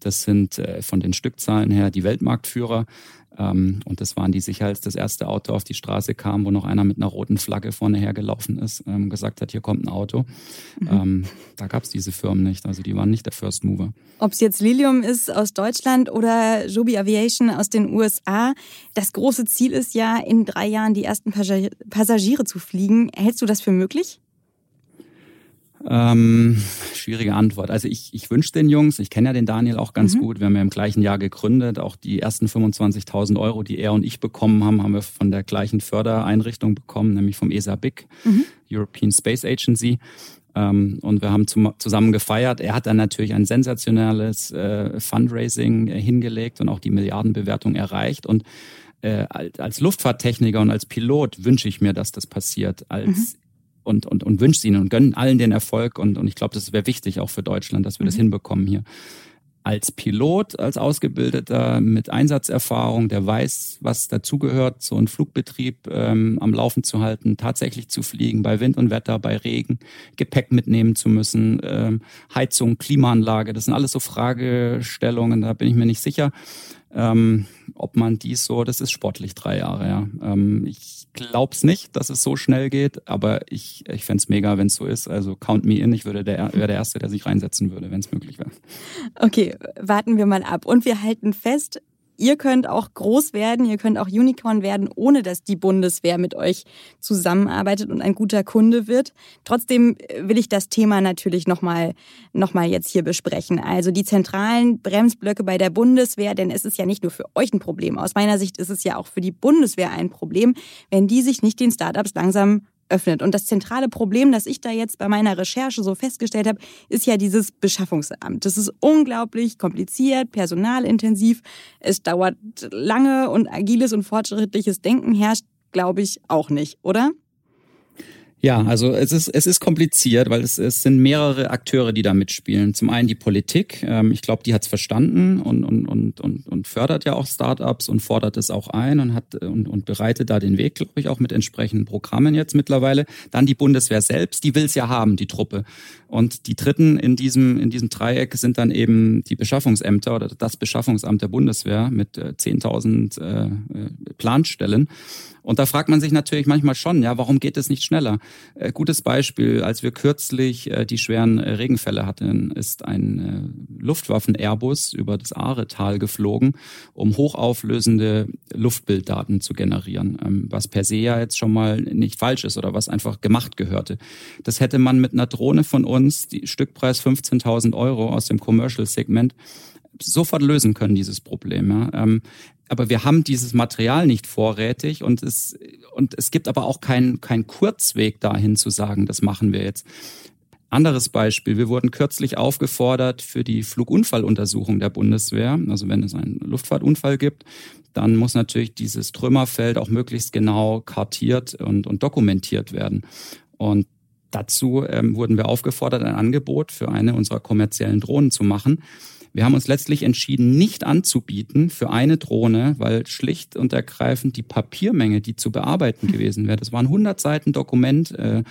das sind äh, von den Stückzahlen her die Weltmarktführer. Ähm, und das waren die sicher, als das erste Auto auf die Straße kam, wo noch einer mit einer roten Flagge vorne hergelaufen ist, ähm, gesagt hat, hier kommt ein Auto. Mhm. Ähm, da gab es diese Firmen nicht. Also die waren nicht der First Mover. Ob es jetzt Lilium ist aus Deutschland oder Joby Aviation aus den USA, das große Ziel ist ja, in drei Jahren die ersten Passagiere zu fliegen. Hältst du das für möglich? Ähm, schwierige Antwort. Also ich, ich wünsche den Jungs, ich kenne ja den Daniel auch ganz mhm. gut, wir haben ja im gleichen Jahr gegründet, auch die ersten 25.000 Euro, die er und ich bekommen haben, haben wir von der gleichen Fördereinrichtung bekommen, nämlich vom ESA-BIC, mhm. European Space Agency. Ähm, und wir haben zum, zusammen gefeiert. Er hat dann natürlich ein sensationelles äh, Fundraising äh, hingelegt und auch die Milliardenbewertung erreicht. Und äh, als Luftfahrttechniker und als Pilot wünsche ich mir, dass das passiert. Als mhm und, und, und wünscht ihnen und gönnen allen den Erfolg. Und, und ich glaube, das wäre wichtig auch für Deutschland, dass wir mhm. das hinbekommen hier. Als Pilot, als Ausgebildeter mit Einsatzerfahrung, der weiß, was dazugehört, so einen Flugbetrieb ähm, am Laufen zu halten, tatsächlich zu fliegen, bei Wind und Wetter, bei Regen, Gepäck mitnehmen zu müssen, ähm, Heizung, Klimaanlage, das sind alles so Fragestellungen, da bin ich mir nicht sicher. Ähm, ob man dies so, das ist sportlich drei Jahre, ja. Ähm, ich glaube es nicht, dass es so schnell geht, aber ich, ich fände es mega, wenn es so ist. Also count me in, ich würde der, wäre der Erste, der sich reinsetzen würde, wenn es möglich wäre. Okay, warten wir mal ab. Und wir halten fest, Ihr könnt auch groß werden, ihr könnt auch Unicorn werden, ohne dass die Bundeswehr mit euch zusammenarbeitet und ein guter Kunde wird. Trotzdem will ich das Thema natürlich nochmal noch mal jetzt hier besprechen. Also die zentralen Bremsblöcke bei der Bundeswehr, denn es ist ja nicht nur für euch ein Problem. Aus meiner Sicht ist es ja auch für die Bundeswehr ein Problem, wenn die sich nicht den Startups langsam öffnet. Und das zentrale Problem, das ich da jetzt bei meiner Recherche so festgestellt habe, ist ja dieses Beschaffungsamt. Das ist unglaublich kompliziert, personalintensiv. Es dauert lange und agiles und fortschrittliches Denken herrscht, glaube ich, auch nicht, oder? Ja, also es ist, es ist kompliziert, weil es, es sind mehrere Akteure, die da mitspielen. Zum einen die Politik, ähm, ich glaube, die hat es verstanden und, und, und, und, und fördert ja auch Startups und fordert es auch ein und hat und, und bereitet da den Weg, glaube ich, auch mit entsprechenden Programmen jetzt mittlerweile. Dann die Bundeswehr selbst, die will es ja haben, die Truppe. Und die dritten in diesem, in diesem Dreieck sind dann eben die Beschaffungsämter oder das Beschaffungsamt der Bundeswehr mit äh, 10.000 äh, äh, Planstellen. Und da fragt man sich natürlich manchmal schon, ja, warum geht es nicht schneller? Äh, gutes Beispiel, als wir kürzlich äh, die schweren äh, Regenfälle hatten, ist ein äh, Luftwaffen-Airbus über das Aretal geflogen, um hochauflösende Luftbilddaten zu generieren, ähm, was per se ja jetzt schon mal nicht falsch ist oder was einfach gemacht gehörte. Das hätte man mit einer Drohne von uns, die Stückpreis 15.000 Euro aus dem Commercial-Segment, sofort lösen können, dieses Problem. Ja. Ähm, aber wir haben dieses Material nicht vorrätig und es, und es gibt aber auch keinen kein Kurzweg dahin zu sagen, das machen wir jetzt. Anderes Beispiel, wir wurden kürzlich aufgefordert für die Flugunfalluntersuchung der Bundeswehr. Also wenn es einen Luftfahrtunfall gibt, dann muss natürlich dieses Trümmerfeld auch möglichst genau kartiert und, und dokumentiert werden. Und dazu ähm, wurden wir aufgefordert, ein Angebot für eine unserer kommerziellen Drohnen zu machen. Wir haben uns letztlich entschieden, nicht anzubieten für eine Drohne, weil schlicht und ergreifend die Papiermenge, die zu bearbeiten gewesen wäre, das waren 100 Seiten Dokument, äh,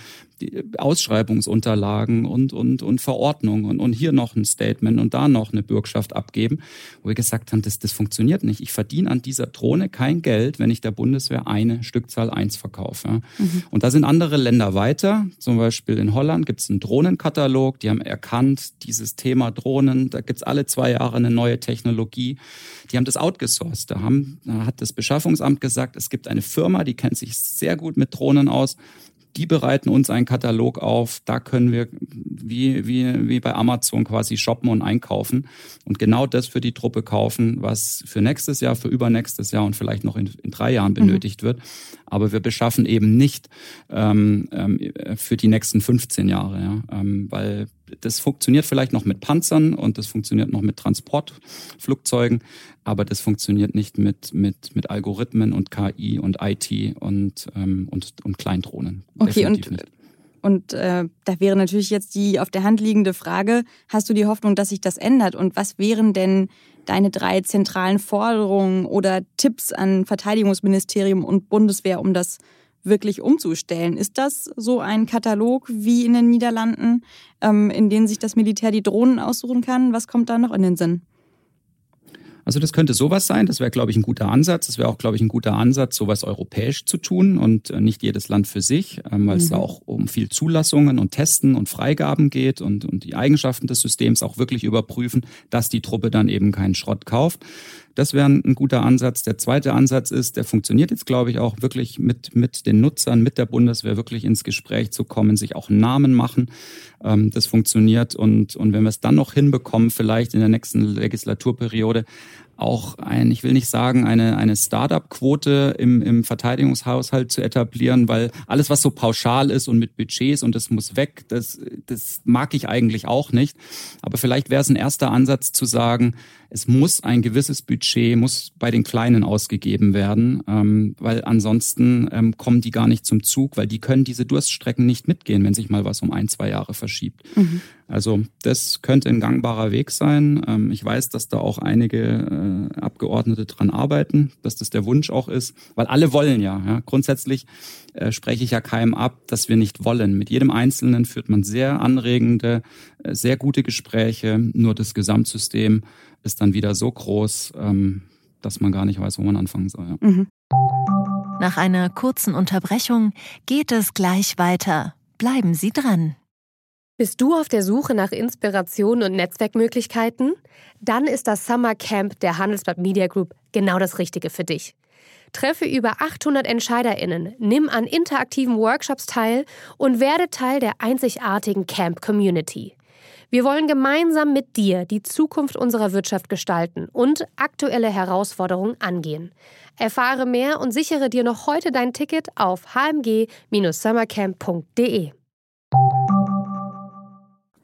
Ausschreibungsunterlagen und, und, und Verordnungen und, und hier noch ein Statement und da noch eine Bürgschaft abgeben, wo wir gesagt haben, das, das funktioniert nicht. Ich verdiene an dieser Drohne kein Geld, wenn ich der Bundeswehr eine Stückzahl eins verkaufe. Mhm. Und da sind andere Länder weiter. Zum Beispiel in Holland gibt es einen Drohnenkatalog. Die haben erkannt, dieses Thema Drohnen, da gibt es alle zwei Jahre eine neue Technologie. Die haben das outgesourced. Da, haben, da hat das Beschaffungsamt gesagt, es gibt eine Firma, die kennt sich sehr gut mit Drohnen aus die bereiten uns einen Katalog auf. Da können wir wie, wie, wie bei Amazon quasi shoppen und einkaufen und genau das für die Truppe kaufen, was für nächstes Jahr, für übernächstes Jahr und vielleicht noch in, in drei Jahren mhm. benötigt mhm. wird. Aber wir beschaffen eben nicht ähm, ähm, für die nächsten 15 Jahre, ja? ähm, weil das funktioniert vielleicht noch mit Panzern und das funktioniert noch mit Transportflugzeugen, aber das funktioniert nicht mit, mit, mit Algorithmen und KI und IT und, ähm, und, und Kleindrohnen. Okay, und, und äh, da wäre natürlich jetzt die auf der Hand liegende Frage, hast du die Hoffnung, dass sich das ändert? Und was wären denn deine drei zentralen Forderungen oder Tipps an Verteidigungsministerium und Bundeswehr, um das wirklich umzustellen. Ist das so ein Katalog wie in den Niederlanden, ähm, in dem sich das Militär die Drohnen aussuchen kann? Was kommt da noch in den Sinn? Also das könnte sowas sein. Das wäre, glaube ich, ein guter Ansatz. Das wäre auch, glaube ich, ein guter Ansatz, sowas europäisch zu tun und äh, nicht jedes Land für sich, ähm, weil mhm. es da auch um viel Zulassungen und Testen und Freigaben geht und, und die Eigenschaften des Systems auch wirklich überprüfen, dass die Truppe dann eben keinen Schrott kauft. Das wäre ein, guter Ansatz. Der zweite Ansatz ist, der funktioniert jetzt, glaube ich, auch wirklich mit, mit den Nutzern, mit der Bundeswehr wirklich ins Gespräch zu kommen, sich auch Namen machen. Ähm, das funktioniert. Und, und wenn wir es dann noch hinbekommen, vielleicht in der nächsten Legislaturperiode, auch ein, ich will nicht sagen, eine, eine Startup-Quote im, im Verteidigungshaushalt zu etablieren, weil alles, was so pauschal ist und mit Budgets und das muss weg, das, das mag ich eigentlich auch nicht. Aber vielleicht wäre es ein erster Ansatz zu sagen, es muss ein gewisses Budget, muss bei den Kleinen ausgegeben werden, ähm, weil ansonsten ähm, kommen die gar nicht zum Zug, weil die können diese Durststrecken nicht mitgehen, wenn sich mal was um ein, zwei Jahre verschiebt. Mhm. Also das könnte ein gangbarer Weg sein. Ähm, ich weiß, dass da auch einige äh, Abgeordnete dran arbeiten, dass das der Wunsch auch ist, weil alle wollen ja. Grundsätzlich äh, spreche ich ja keinem ab, dass wir nicht wollen. Mit jedem Einzelnen führt man sehr anregende, äh, sehr gute Gespräche. Nur das Gesamtsystem ist dann wieder so groß, ähm, dass man gar nicht weiß, wo man anfangen soll. Mhm. Nach einer kurzen Unterbrechung geht es gleich weiter. Bleiben Sie dran. Bist du auf der Suche nach Inspiration und Netzwerkmöglichkeiten? Dann ist das Summer Camp der Handelsblatt Media Group genau das Richtige für dich. Treffe über 800 EntscheiderInnen, nimm an interaktiven Workshops teil und werde Teil der einzigartigen Camp Community. Wir wollen gemeinsam mit dir die Zukunft unserer Wirtschaft gestalten und aktuelle Herausforderungen angehen. Erfahre mehr und sichere dir noch heute dein Ticket auf hmg-summercamp.de.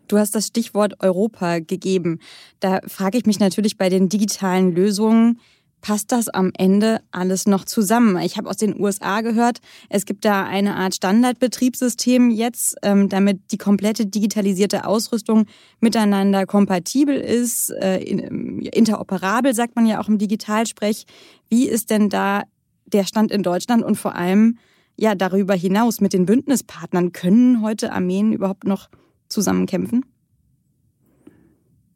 Du hast das Stichwort Europa gegeben. Da frage ich mich natürlich bei den digitalen Lösungen, passt das am Ende alles noch zusammen? Ich habe aus den USA gehört, es gibt da eine Art Standardbetriebssystem jetzt, ähm, damit die komplette digitalisierte Ausrüstung miteinander kompatibel ist, äh, interoperabel sagt man ja auch im Digitalsprech. Wie ist denn da der Stand in Deutschland und vor allem ja darüber hinaus mit den Bündnispartnern? Können heute Armeen überhaupt noch zusammenkämpfen?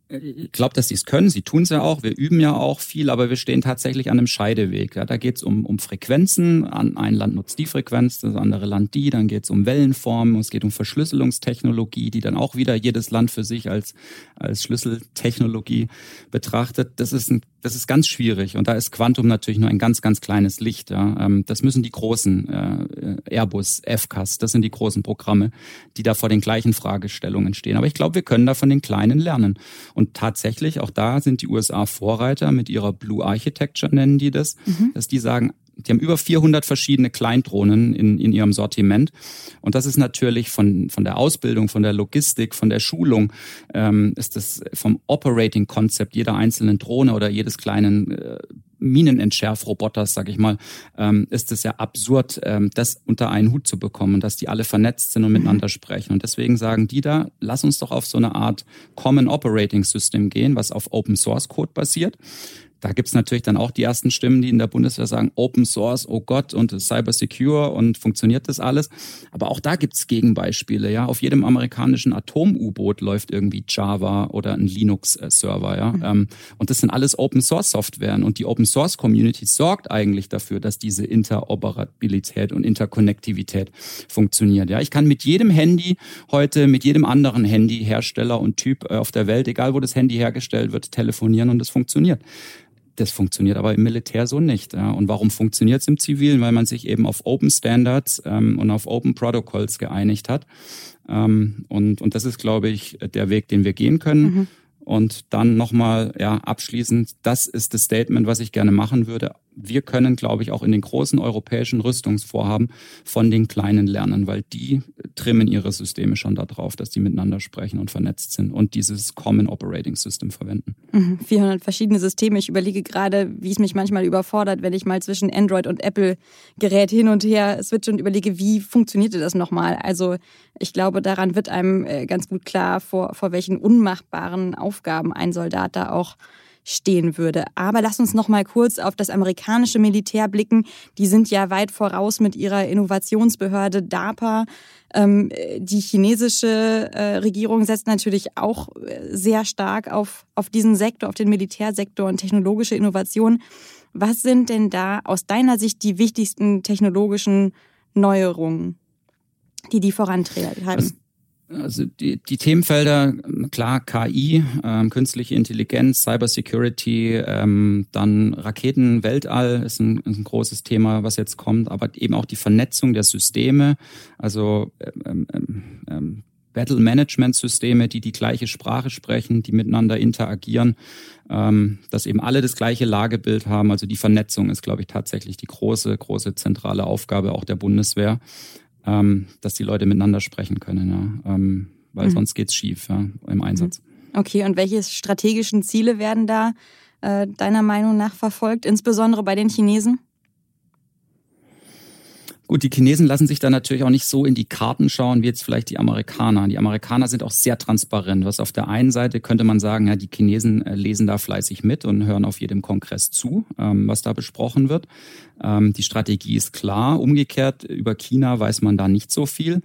Ich glaube, dass sie es können. Sie tun es ja auch. Wir üben ja auch viel, aber wir stehen tatsächlich an einem Scheideweg. Ja, da geht es um, um Frequenzen. ein Land nutzt die Frequenz, das andere Land die. Dann geht es um Wellenformen. Es geht um Verschlüsselungstechnologie, die dann auch wieder jedes Land für sich als, als Schlüsseltechnologie betrachtet. Das ist, ein, das ist ganz schwierig. Und da ist Quantum natürlich nur ein ganz, ganz kleines Licht. Ja. Ähm, das müssen die großen äh, Airbus, FCAS, das sind die großen Programme, die da vor den gleichen Fragestellungen stehen. Aber ich glaube, wir können da von den Kleinen lernen. Tatsächlich, auch da sind die USA Vorreiter mit ihrer Blue Architecture, nennen die das, mhm. dass die sagen, die haben über 400 verschiedene Kleindrohnen in, in ihrem Sortiment. Und das ist natürlich von, von der Ausbildung, von der Logistik, von der Schulung, ähm, ist das vom Operating-Konzept jeder einzelnen Drohne oder jedes kleinen äh, Minenentschärfroboters, sag ich mal, ähm, ist es ja absurd, ähm, das unter einen Hut zu bekommen, dass die alle vernetzt sind und mhm. miteinander sprechen. Und deswegen sagen die da, lass uns doch auf so eine Art Common Operating System gehen, was auf Open Source Code basiert da gibt's natürlich dann auch die ersten Stimmen, die in der Bundeswehr sagen, Open Source, oh Gott, und Cyber Secure und funktioniert das alles. Aber auch da gibt's Gegenbeispiele, ja. Auf jedem amerikanischen Atom-U-Boot läuft irgendwie Java oder ein Linux-Server, ja. Mhm. Ähm, und das sind alles Open Source Softwaren. Und die Open Source Community sorgt eigentlich dafür, dass diese Interoperabilität und Interkonnektivität funktioniert. Ja, ich kann mit jedem Handy heute, mit jedem anderen Handy, Hersteller und Typ äh, auf der Welt, egal wo das Handy hergestellt wird, telefonieren und es funktioniert. Das funktioniert aber im Militär so nicht. Ja. Und warum funktioniert es im Zivilen? Weil man sich eben auf Open Standards ähm, und auf Open Protocols geeinigt hat. Ähm, und, und das ist, glaube ich, der Weg, den wir gehen können. Mhm. Und dann nochmal ja, abschließend, das ist das Statement, was ich gerne machen würde, wir können, glaube ich, auch in den großen europäischen Rüstungsvorhaben von den Kleinen lernen, weil die trimmen ihre Systeme schon darauf, dass die miteinander sprechen und vernetzt sind und dieses Common Operating System verwenden. 400 mhm. verschiedene Systeme. Ich überlege gerade, wie es mich manchmal überfordert, wenn ich mal zwischen Android und Apple Gerät hin und her switche und überlege, wie funktionierte das nochmal? Also ich glaube, daran wird einem äh, ganz gut klar, vor, vor welchen unmachbaren Aufgaben ein Soldat da auch stehen würde. Aber lass uns noch mal kurz auf das amerikanische Militär blicken. Die sind ja weit voraus mit ihrer Innovationsbehörde DARPA. Ähm, die chinesische äh, Regierung setzt natürlich auch äh, sehr stark auf, auf diesen Sektor, auf den Militärsektor und technologische Innovation. Was sind denn da aus deiner Sicht die wichtigsten technologischen Neuerungen, die die vorantreiben? Also die, die Themenfelder, klar, KI, ähm, künstliche Intelligenz, Cybersecurity, ähm, dann Raketen, Weltall ist ein, ist ein großes Thema, was jetzt kommt, aber eben auch die Vernetzung der Systeme, also ähm, ähm, ähm, Battle Management Systeme, die die gleiche Sprache sprechen, die miteinander interagieren, ähm, dass eben alle das gleiche Lagebild haben. Also die Vernetzung ist, glaube ich, tatsächlich die große, große zentrale Aufgabe auch der Bundeswehr ähm, dass die Leute miteinander sprechen können, ja. Ähm, weil mhm. sonst geht's schief ja, im Einsatz. Mhm. Okay, und welche strategischen Ziele werden da äh, deiner Meinung nach verfolgt, insbesondere bei den Chinesen? Gut, die Chinesen lassen sich da natürlich auch nicht so in die Karten schauen wie jetzt vielleicht die Amerikaner. Die Amerikaner sind auch sehr transparent. Was auf der einen Seite könnte man sagen, ja, die Chinesen äh, lesen da fleißig mit und hören auf jedem Kongress zu, ähm, was da besprochen wird. Ähm, die Strategie ist klar. Umgekehrt über China weiß man da nicht so viel.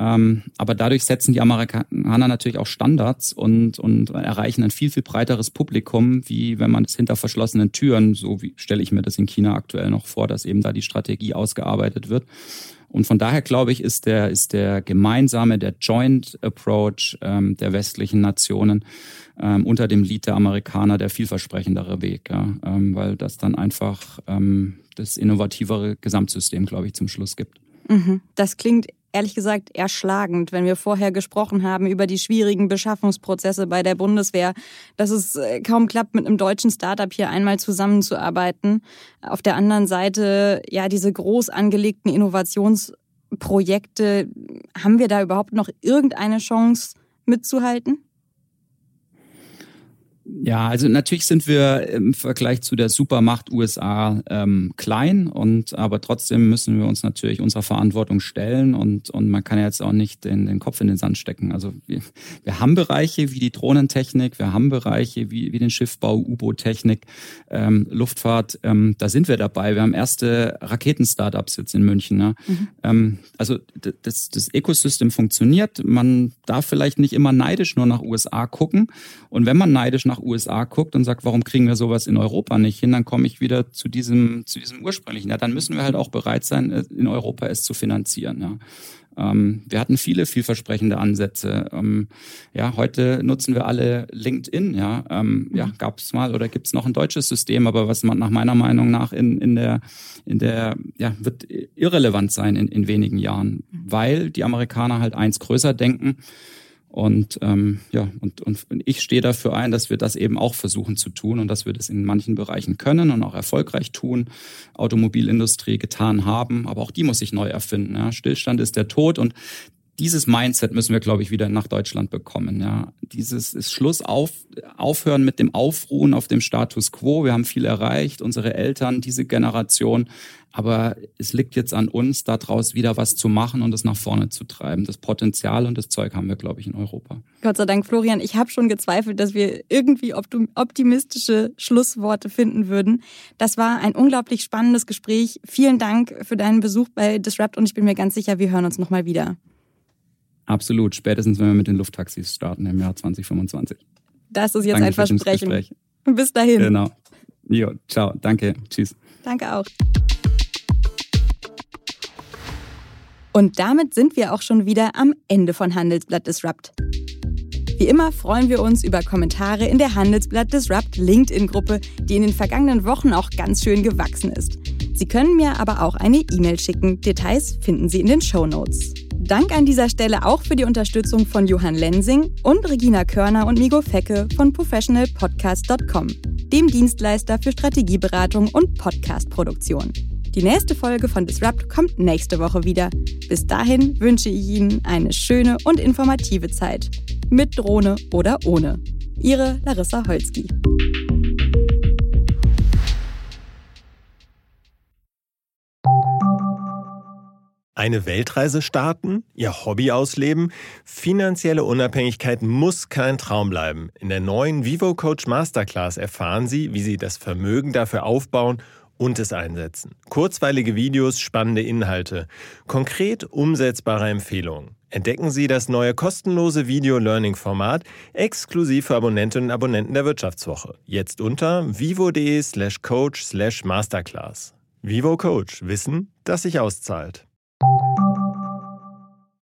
Ähm, aber dadurch setzen die Amerikaner natürlich auch Standards und, und erreichen ein viel, viel breiteres Publikum, wie wenn man das hinter verschlossenen Türen, so wie stelle ich mir das in China aktuell noch vor, dass eben da die Strategie ausgearbeitet wird. Und von daher glaube ich, ist der, ist der gemeinsame, der Joint Approach ähm, der westlichen Nationen ähm, unter dem Lied der Amerikaner der vielversprechendere Weg, ja? ähm, weil das dann einfach ähm, das innovativere Gesamtsystem, glaube ich, zum Schluss gibt. Mhm. Das klingt ehrlich gesagt erschlagend, wenn wir vorher gesprochen haben über die schwierigen Beschaffungsprozesse bei der Bundeswehr, dass es äh, kaum klappt, mit einem deutschen Startup hier einmal zusammenzuarbeiten. Auf der anderen Seite, ja, diese groß angelegten Innovationsprojekte, haben wir da überhaupt noch irgendeine Chance mitzuhalten? Ja, also natürlich sind wir im Vergleich zu der Supermacht USA ähm, klein und aber trotzdem müssen wir uns natürlich unserer Verantwortung stellen und und man kann ja jetzt auch nicht den, den Kopf in den Sand stecken. Also wir, wir haben Bereiche wie die Drohnentechnik, wir haben Bereiche wie, wie den Schiffbau, U-Boot-Technik, ähm, Luftfahrt. Ähm, da sind wir dabei. Wir haben erste Raketen-Startups jetzt in München. Ne? Mhm. Ähm, also das, das Ökosystem funktioniert. Man darf vielleicht nicht immer neidisch nur nach USA gucken und wenn man neidisch nach USA guckt und sagt, warum kriegen wir sowas in Europa nicht hin, dann komme ich wieder zu diesem, zu diesem ursprünglichen. Ja, dann müssen wir halt auch bereit sein, äh, in Europa es zu finanzieren. Ja. Ähm, wir hatten viele vielversprechende Ansätze. Ähm, ja, heute nutzen wir alle LinkedIn. Ja, ähm, ja gab es mal oder gibt es noch ein deutsches System, aber was man nach meiner Meinung nach in, in der, in der, ja, wird irrelevant sein in, in wenigen Jahren, weil die Amerikaner halt eins größer denken. Und ähm, ja, und, und ich stehe dafür ein, dass wir das eben auch versuchen zu tun und dass wir das in manchen Bereichen können und auch erfolgreich tun. Automobilindustrie getan haben, aber auch die muss sich neu erfinden. Ja. Stillstand ist der Tod und dieses Mindset müssen wir, glaube ich, wieder nach Deutschland bekommen. Ja, dieses ist Schluss auf, aufhören mit dem Aufruhen auf dem Status quo. Wir haben viel erreicht, unsere Eltern, diese Generation. Aber es liegt jetzt an uns, daraus wieder was zu machen und es nach vorne zu treiben. Das Potenzial und das Zeug haben wir, glaube ich, in Europa. Gott sei Dank, Florian. Ich habe schon gezweifelt, dass wir irgendwie optimistische Schlussworte finden würden. Das war ein unglaublich spannendes Gespräch. Vielen Dank für deinen Besuch bei Disrupt und ich bin mir ganz sicher, wir hören uns nochmal wieder. Absolut, spätestens wenn wir mit den Lufttaxis starten im Jahr 2025. Das ist jetzt danke ein Versprechen. Bis dahin. Genau. Jo, ciao, danke, tschüss. Danke auch. Und damit sind wir auch schon wieder am Ende von Handelsblatt Disrupt. Wie immer freuen wir uns über Kommentare in der Handelsblatt Disrupt LinkedIn-Gruppe, die in den vergangenen Wochen auch ganz schön gewachsen ist. Sie können mir aber auch eine E-Mail schicken. Details finden Sie in den Show Notes. Dank an dieser Stelle auch für die Unterstützung von Johann Lensing und Regina Körner und Migo Fecke von professionalpodcast.com, dem Dienstleister für Strategieberatung und Podcastproduktion. Die nächste Folge von Disrupt kommt nächste Woche wieder. Bis dahin wünsche ich Ihnen eine schöne und informative Zeit. Mit Drohne oder ohne. Ihre Larissa Holzki. Eine Weltreise starten? Ihr Hobby ausleben? Finanzielle Unabhängigkeit muss kein Traum bleiben. In der neuen Vivo Coach Masterclass erfahren Sie, wie Sie das Vermögen dafür aufbauen und es einsetzen. Kurzweilige Videos, spannende Inhalte, konkret umsetzbare Empfehlungen. Entdecken Sie das neue kostenlose Video-Learning-Format exklusiv für Abonnentinnen und Abonnenten der Wirtschaftswoche. Jetzt unter vivo.de slash coach slash masterclass. Vivo Coach. Wissen, das sich auszahlt. Thank you